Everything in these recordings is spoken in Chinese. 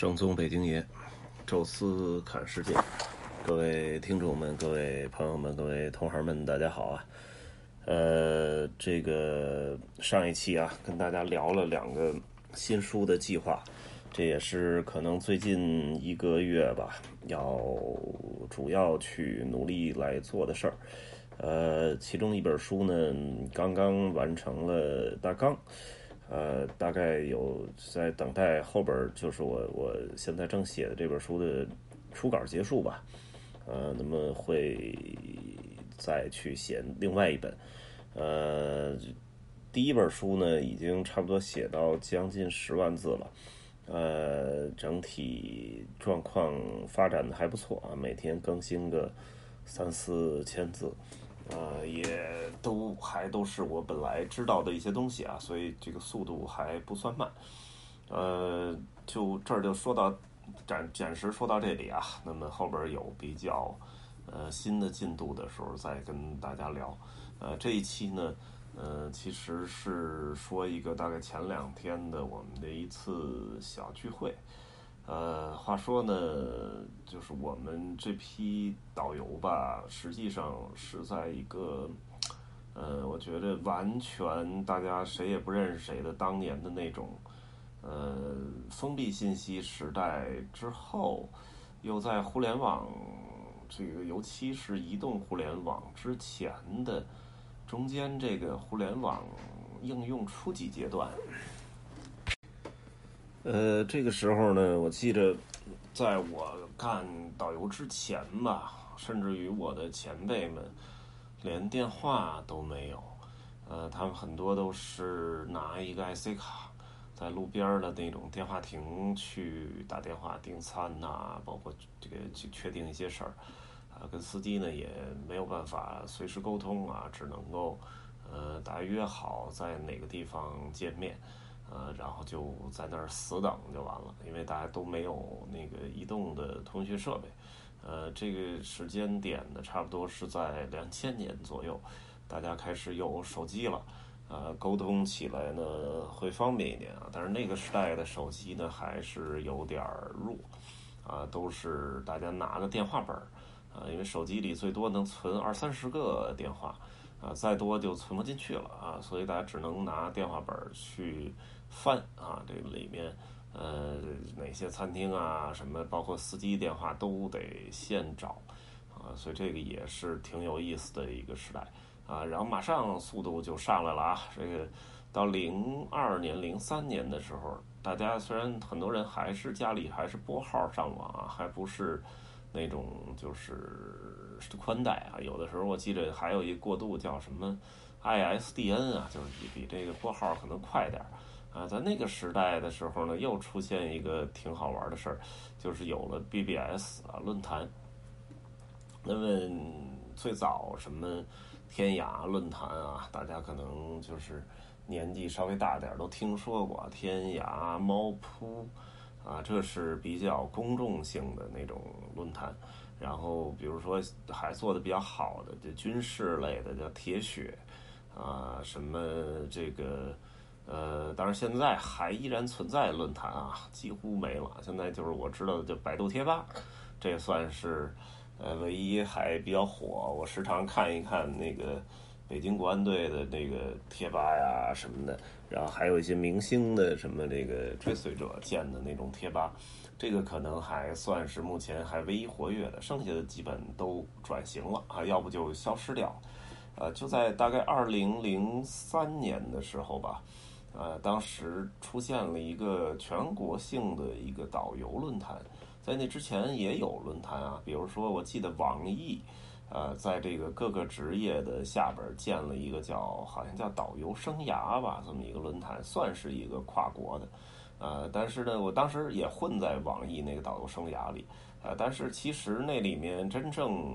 正宗北京爷，宙斯侃世界，各位听众们、各位朋友们、各位同行们，大家好啊！呃，这个上一期啊，跟大家聊了两个新书的计划，这也是可能最近一个月吧，要主要去努力来做的事儿。呃，其中一本书呢，刚刚完成了大纲。呃，大概有在等待后边，就是我我现在正写的这本书的初稿结束吧。呃，那么会再去写另外一本。呃，第一本书呢，已经差不多写到将近十万字了。呃，整体状况发展的还不错啊，每天更新个三四千字。呃，也都还都是我本来知道的一些东西啊，所以这个速度还不算慢。呃，就这儿就说到暂暂时说到这里啊，那么后边有比较呃新的进度的时候再跟大家聊。呃，这一期呢，呃，其实是说一个大概前两天的我们的一次小聚会。呃，话说呢，就是我们这批导游吧，实际上是在一个，呃，我觉得完全大家谁也不认识谁的当年的那种，呃，封闭信息时代之后，又在互联网这个，尤其是移动互联网之前的中间这个互联网应用初级阶段。呃，这个时候呢，我记着，在我干导游之前吧，甚至于我的前辈们，连电话都没有。呃，他们很多都是拿一个 IC 卡，在路边的那种电话亭去打电话订餐呐，包括这个去确定一些事儿。啊，跟司机呢也没有办法随时沟通啊，只能够呃，大家约好在哪个地方见面。呃，然后就在那儿死等就完了，因为大家都没有那个移动的通讯设备。呃，这个时间点呢，差不多是在两千年左右，大家开始有手机了，呃，沟通起来呢会方便一点啊。但是那个时代的手机呢，还是有点弱，啊，都是大家拿个电话本儿，啊，因为手机里最多能存二三十个电话，啊，再多就存不进去了啊，所以大家只能拿电话本儿去。翻啊，这里面，呃，哪些餐厅啊，什么，包括司机电话都得现找，啊，所以这个也是挺有意思的一个时代啊。然后马上速度就上来了啊，这个到零二年、零三年的时候，大家虽然很多人还是家里还是拨号上网啊，还不是那种就是宽带啊，有的时候我记得还有一过渡叫什么 ISDN 啊，就是比比这个拨号可能快点儿。啊，在那个时代的时候呢，又出现一个挺好玩的事儿，就是有了 BBS 啊论坛。那么最早什么天涯论坛啊，大家可能就是年纪稍微大点都听说过天涯、猫扑啊，这是比较公众性的那种论坛。然后比如说还做的比较好的，就军事类的叫铁血啊，什么这个。呃，当然现在还依然存在论坛啊，几乎没了。现在就是我知道的，就百度贴吧，这算是呃唯一还比较火。我时常看一看那个北京国安队的那个贴吧呀什么的，然后还有一些明星的什么这个追随者建的那种贴吧，这个可能还算是目前还唯一活跃的，剩下的基本都转型了啊，要不就消失掉。呃，就在大概二零零三年的时候吧。呃，当时出现了一个全国性的一个导游论坛，在那之前也有论坛啊，比如说我记得网易，呃，在这个各个职业的下边建了一个叫好像叫导游生涯吧这么一个论坛，算是一个跨国的，呃，但是呢，我当时也混在网易那个导游生涯里，呃，但是其实那里面真正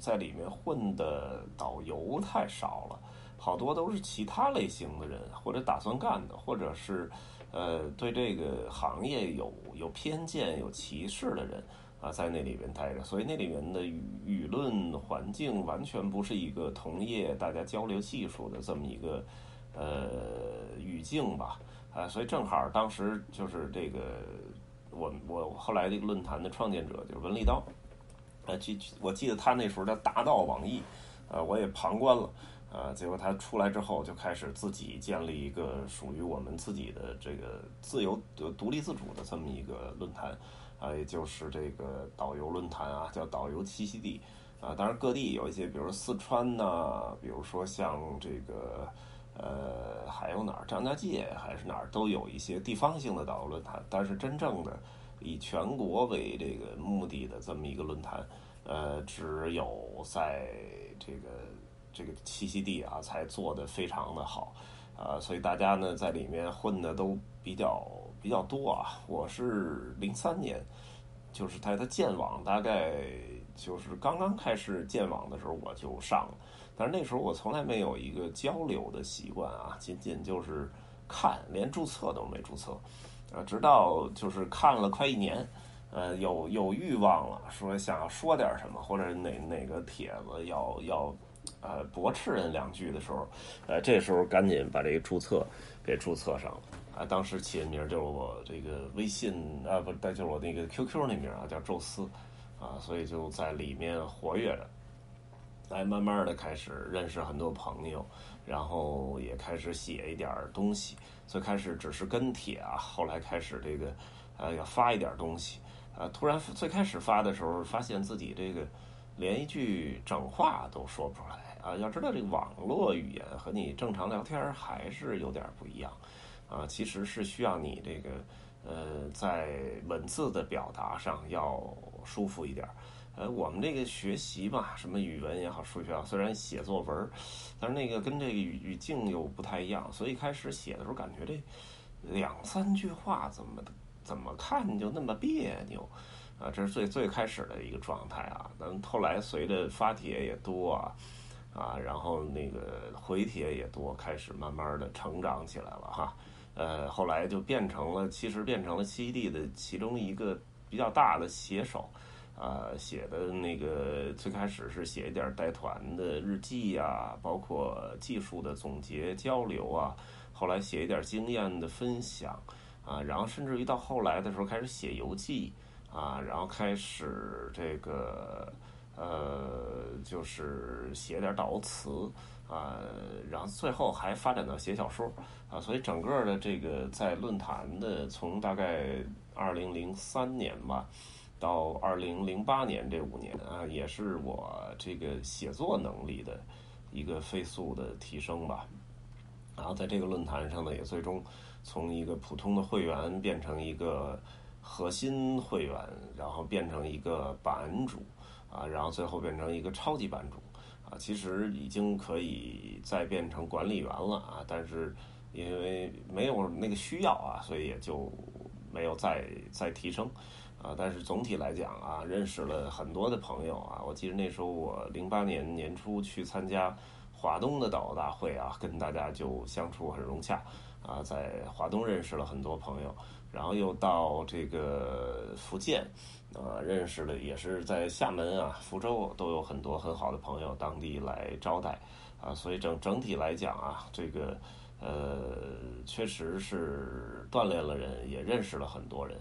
在里面混的导游太少了。好多都是其他类型的人，或者打算干的，或者是，呃，对这个行业有有偏见、有歧视的人啊，在那里边待着。所以那里面的舆舆论环境完全不是一个同业大家交流技术的这么一个呃语境吧？啊，所以正好当时就是这个我我后来这个论坛的创建者就是文立刀，呃，记我记得他那时候叫大道网易，呃，我也旁观了，呃，结果他出来之后就开始自己建立一个属于我们自己的这个自由独立自主的这么一个论坛，啊，也就是这个导游论坛啊，叫导游栖息地。啊，当然各地有一些，比如四川呐，比如说像这个，呃，还有哪儿张家界还是哪儿都有一些地方性的导游论坛。但是真正的以全国为这个目的的这么一个论坛，呃，只有在这个这个栖息地啊才做的非常的好，啊，所以大家呢在里面混的都比较比较多啊。我是零三年，就是它它建网大概。就是刚刚开始建网的时候，我就上了，但是那时候我从来没有一个交流的习惯啊，仅仅就是看，连注册都没注册，啊，直到就是看了快一年，呃，有有欲望了，说想要说点什么，或者哪哪个帖子要要呃驳斥人两句的时候，呃，这时候赶紧把这个注册给注册上了，啊，当时起的名就是我这个微信啊，不，就是我那个 QQ 那名啊，叫宙斯。啊，所以就在里面活跃着，来慢慢的开始认识很多朋友，然后也开始写一点东西。最开始只是跟帖啊，后来开始这个，呃，要发一点东西。啊，突然最开始发的时候，发现自己这个连一句整话都说不出来啊。要知道这个网络语言和你正常聊天还是有点不一样啊。其实是需要你这个。呃，在文字的表达上要舒服一点。呃，我们这个学习吧，什么语文也好，数学啊，虽然写作文，但是那个跟这个语语境又不太一样，所以开始写的时候感觉这两三句话怎么怎么看就那么别扭啊！这是最最开始的一个状态啊。但后来随着发帖也多啊，啊，然后那个回帖也多，开始慢慢的成长起来了哈。呃，后来就变成了，其实变成了七地的其中一个比较大的写手，啊，写的那个最开始是写一点带团的日记呀，包括技术的总结交流啊，后来写一点经验的分享啊，然后甚至于到后来的时候开始写游记啊，然后开始这个呃，就是写点导词。啊，然后最后还发展到写小说啊，所以整个的这个在论坛的从大概二零零三年吧，到二零零八年这五年啊，也是我这个写作能力的一个飞速的提升吧。然后在这个论坛上呢，也最终从一个普通的会员变成一个核心会员，然后变成一个版主啊，然后最后变成一个超级版主。啊，其实已经可以再变成管理员了啊，但是因为没有那个需要啊，所以也就没有再再提升啊。但是总体来讲啊，认识了很多的朋友啊。我记得那时候我零八年年初去参加华东的导游大会啊，跟大家就相处很融洽啊，在华东认识了很多朋友，然后又到这个福建。啊，认识了也是在厦门啊、福州都有很多很好的朋友，当地来招待啊，所以整整体来讲啊，这个呃，确实是锻炼了人，也认识了很多人。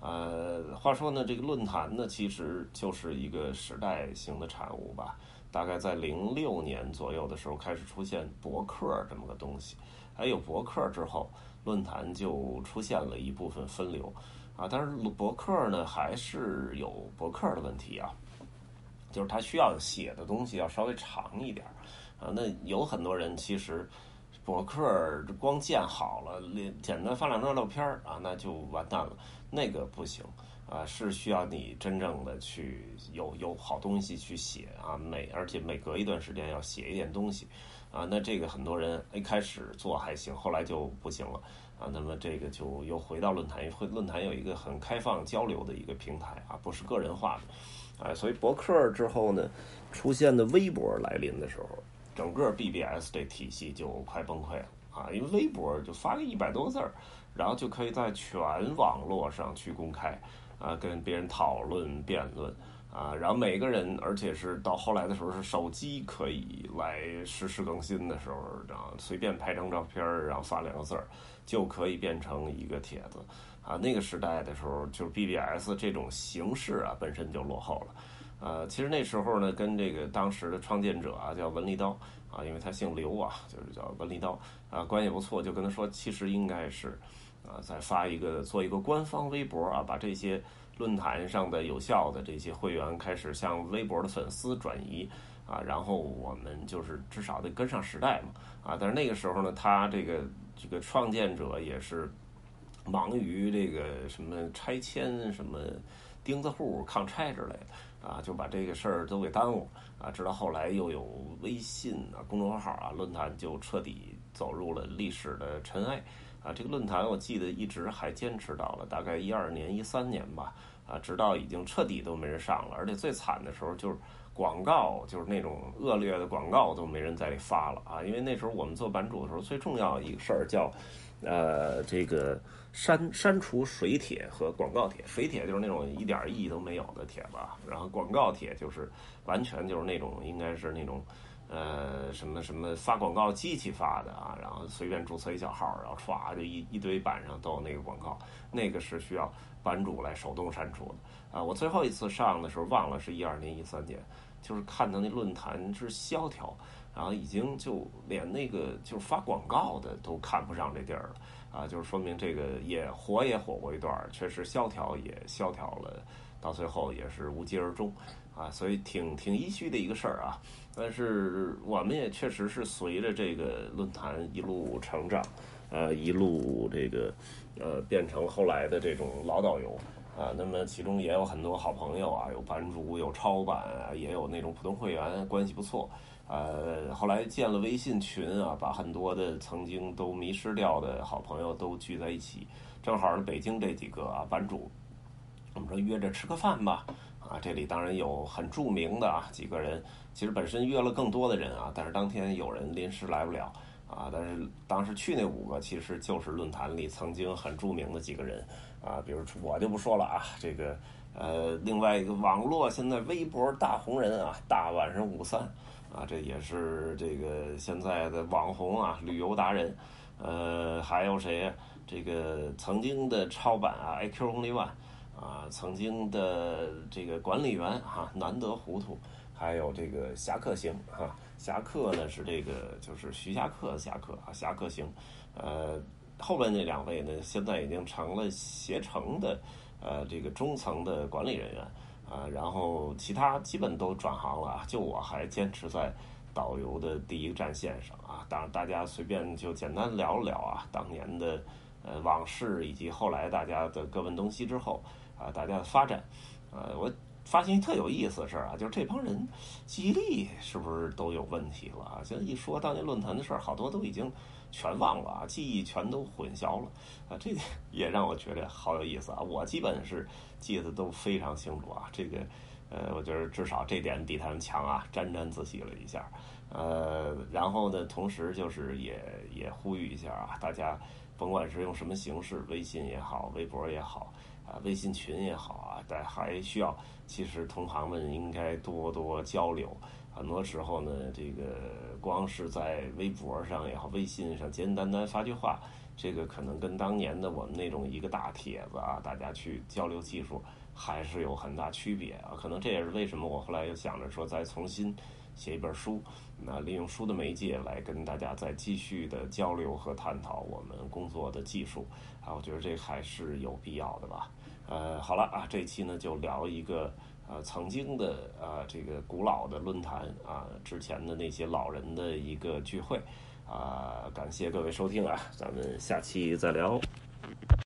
呃，话说呢，这个论坛呢，其实就是一个时代性的产物吧。大概在零六年左右的时候，开始出现博客这么个东西，还有博客之后，论坛就出现了一部分分流。啊，但是博客呢还是有博客的问题啊，就是他需要写的东西要稍微长一点啊。那有很多人其实博客光建好了，连简单发两张照片啊，那就完蛋了，那个不行啊，是需要你真正的去有有好东西去写啊，每而且每隔一段时间要写一点东西啊。那这个很多人一开始做还行，后来就不行了。啊，那么这个就又回到论坛，会论坛有一个很开放交流的一个平台啊，不是个人化的，啊，所以博客之后呢，出现的微博来临的时候，整个 BBS 这体系就快崩溃了啊，因为微博就发个一百多个字儿，然后就可以在全网络上去公开啊，跟别人讨论辩论啊，然后每个人，而且是到后来的时候是手机可以来实时更新的时候，然后随便拍张照片然后发两个字儿，就可以变成一个帖子。啊，那个时代的时候，就是 BBS 这种形式啊，本身就落后了。呃，其实那时候呢，跟这个当时的创建者啊，叫文立刀啊，因为他姓刘啊，就是叫文立刀啊，关系不错，就跟他说，其实应该是啊，再发一个做一个官方微博啊，把这些论坛上的有效的这些会员开始向微博的粉丝转移啊，然后我们就是至少得跟上时代嘛啊。但是那个时候呢，他这个这个创建者也是忙于这个什么拆迁什么钉子户抗拆之类的。啊，就把这个事儿都给耽误啊！直到后来又有微信啊、公众号啊、论坛，就彻底走入了历史的尘埃啊！这个论坛我记得一直还坚持到了大概一二年、一三年吧啊，直到已经彻底都没人上了，而且最惨的时候就是广告，就是那种恶劣的广告都没人在里发了啊！因为那时候我们做版主的时候，最重要一个事儿叫呃这个。删删除水帖和广告帖，水帖就是那种一点意义都没有的帖子，然后广告帖就是完全就是那种应该是那种，呃什么什么发广告机器发的啊，然后随便注册一小号，然后歘就一一堆版上都有那个广告，那个是需要版主来手动删除的啊。我最后一次上的时候忘了是一二年一三年，就是看到那论坛之萧条，然后已经就连那个就是发广告的都看不上这地儿了。啊，就是说明这个也火也火过一段，确实萧条也萧条了，到最后也是无疾而终，啊，所以挺挺唏嘘的一个事儿啊。但是我们也确实是随着这个论坛一路成长，呃，一路这个呃变成后来的这种老导游啊。那么其中也有很多好朋友啊，有版主，有超版啊，也有那种普通会员，关系不错。呃，后来建了微信群啊，把很多的曾经都迷失掉的好朋友都聚在一起。正好是北京这几个啊版主，我们说约着吃个饭吧。啊，这里当然有很著名的啊几个人，其实本身约了更多的人啊，但是当天有人临时来不了啊。但是当时去那五个其实就是论坛里曾经很著名的几个人啊，比如我就不说了啊，这个呃另外一个网络现在微博大红人啊，大晚上五三。啊，这也是这个现在的网红啊，旅游达人，呃，还有谁？这个曾经的超版啊，IQ Only One，啊，曾经的这个管理员哈，难得糊涂，还有这个侠客行哈，侠客呢是这个就是徐霞客侠客啊，侠客行，呃，后边那两位呢，现在已经成了携程的呃这个中层的管理人员。啊，然后其他基本都转行了啊，就我还坚持在导游的第一个战线上啊。当然，大家随便就简单聊了聊啊，当年的呃往事，以及后来大家的各奔东西之后啊，大家的发展。呃，我发现一特有意思的事儿啊，就是这帮人记忆力是不是都有问题了啊？现在一说当年论坛的事儿，好多都已经。全忘了啊，记忆全都混淆了啊，这个 也让我觉得好有意思啊。我基本是记得都非常清楚啊，这个呃，我觉得至少这点比他们强啊，沾沾自喜了一下。呃，然后呢，同时就是也也呼吁一下啊，大家甭管是用什么形式，微信也好，微博也好啊，微信群也好啊，但还需要，其实同行们应该多多交流。很多时候呢，这个光是在微博上也好，微信上简简单单发句话，这个可能跟当年的我们那种一个大帖子啊，大家去交流技术还是有很大区别啊。可能这也是为什么我后来又想着说再重新写一本书，那利用书的媒介来跟大家再继续的交流和探讨我们工作的技术啊。我觉得这还是有必要的吧。呃，好了啊，这期呢就聊一个。呃，曾经的啊，这个古老的论坛啊，之前的那些老人的一个聚会啊，感谢各位收听啊，咱们下期再聊。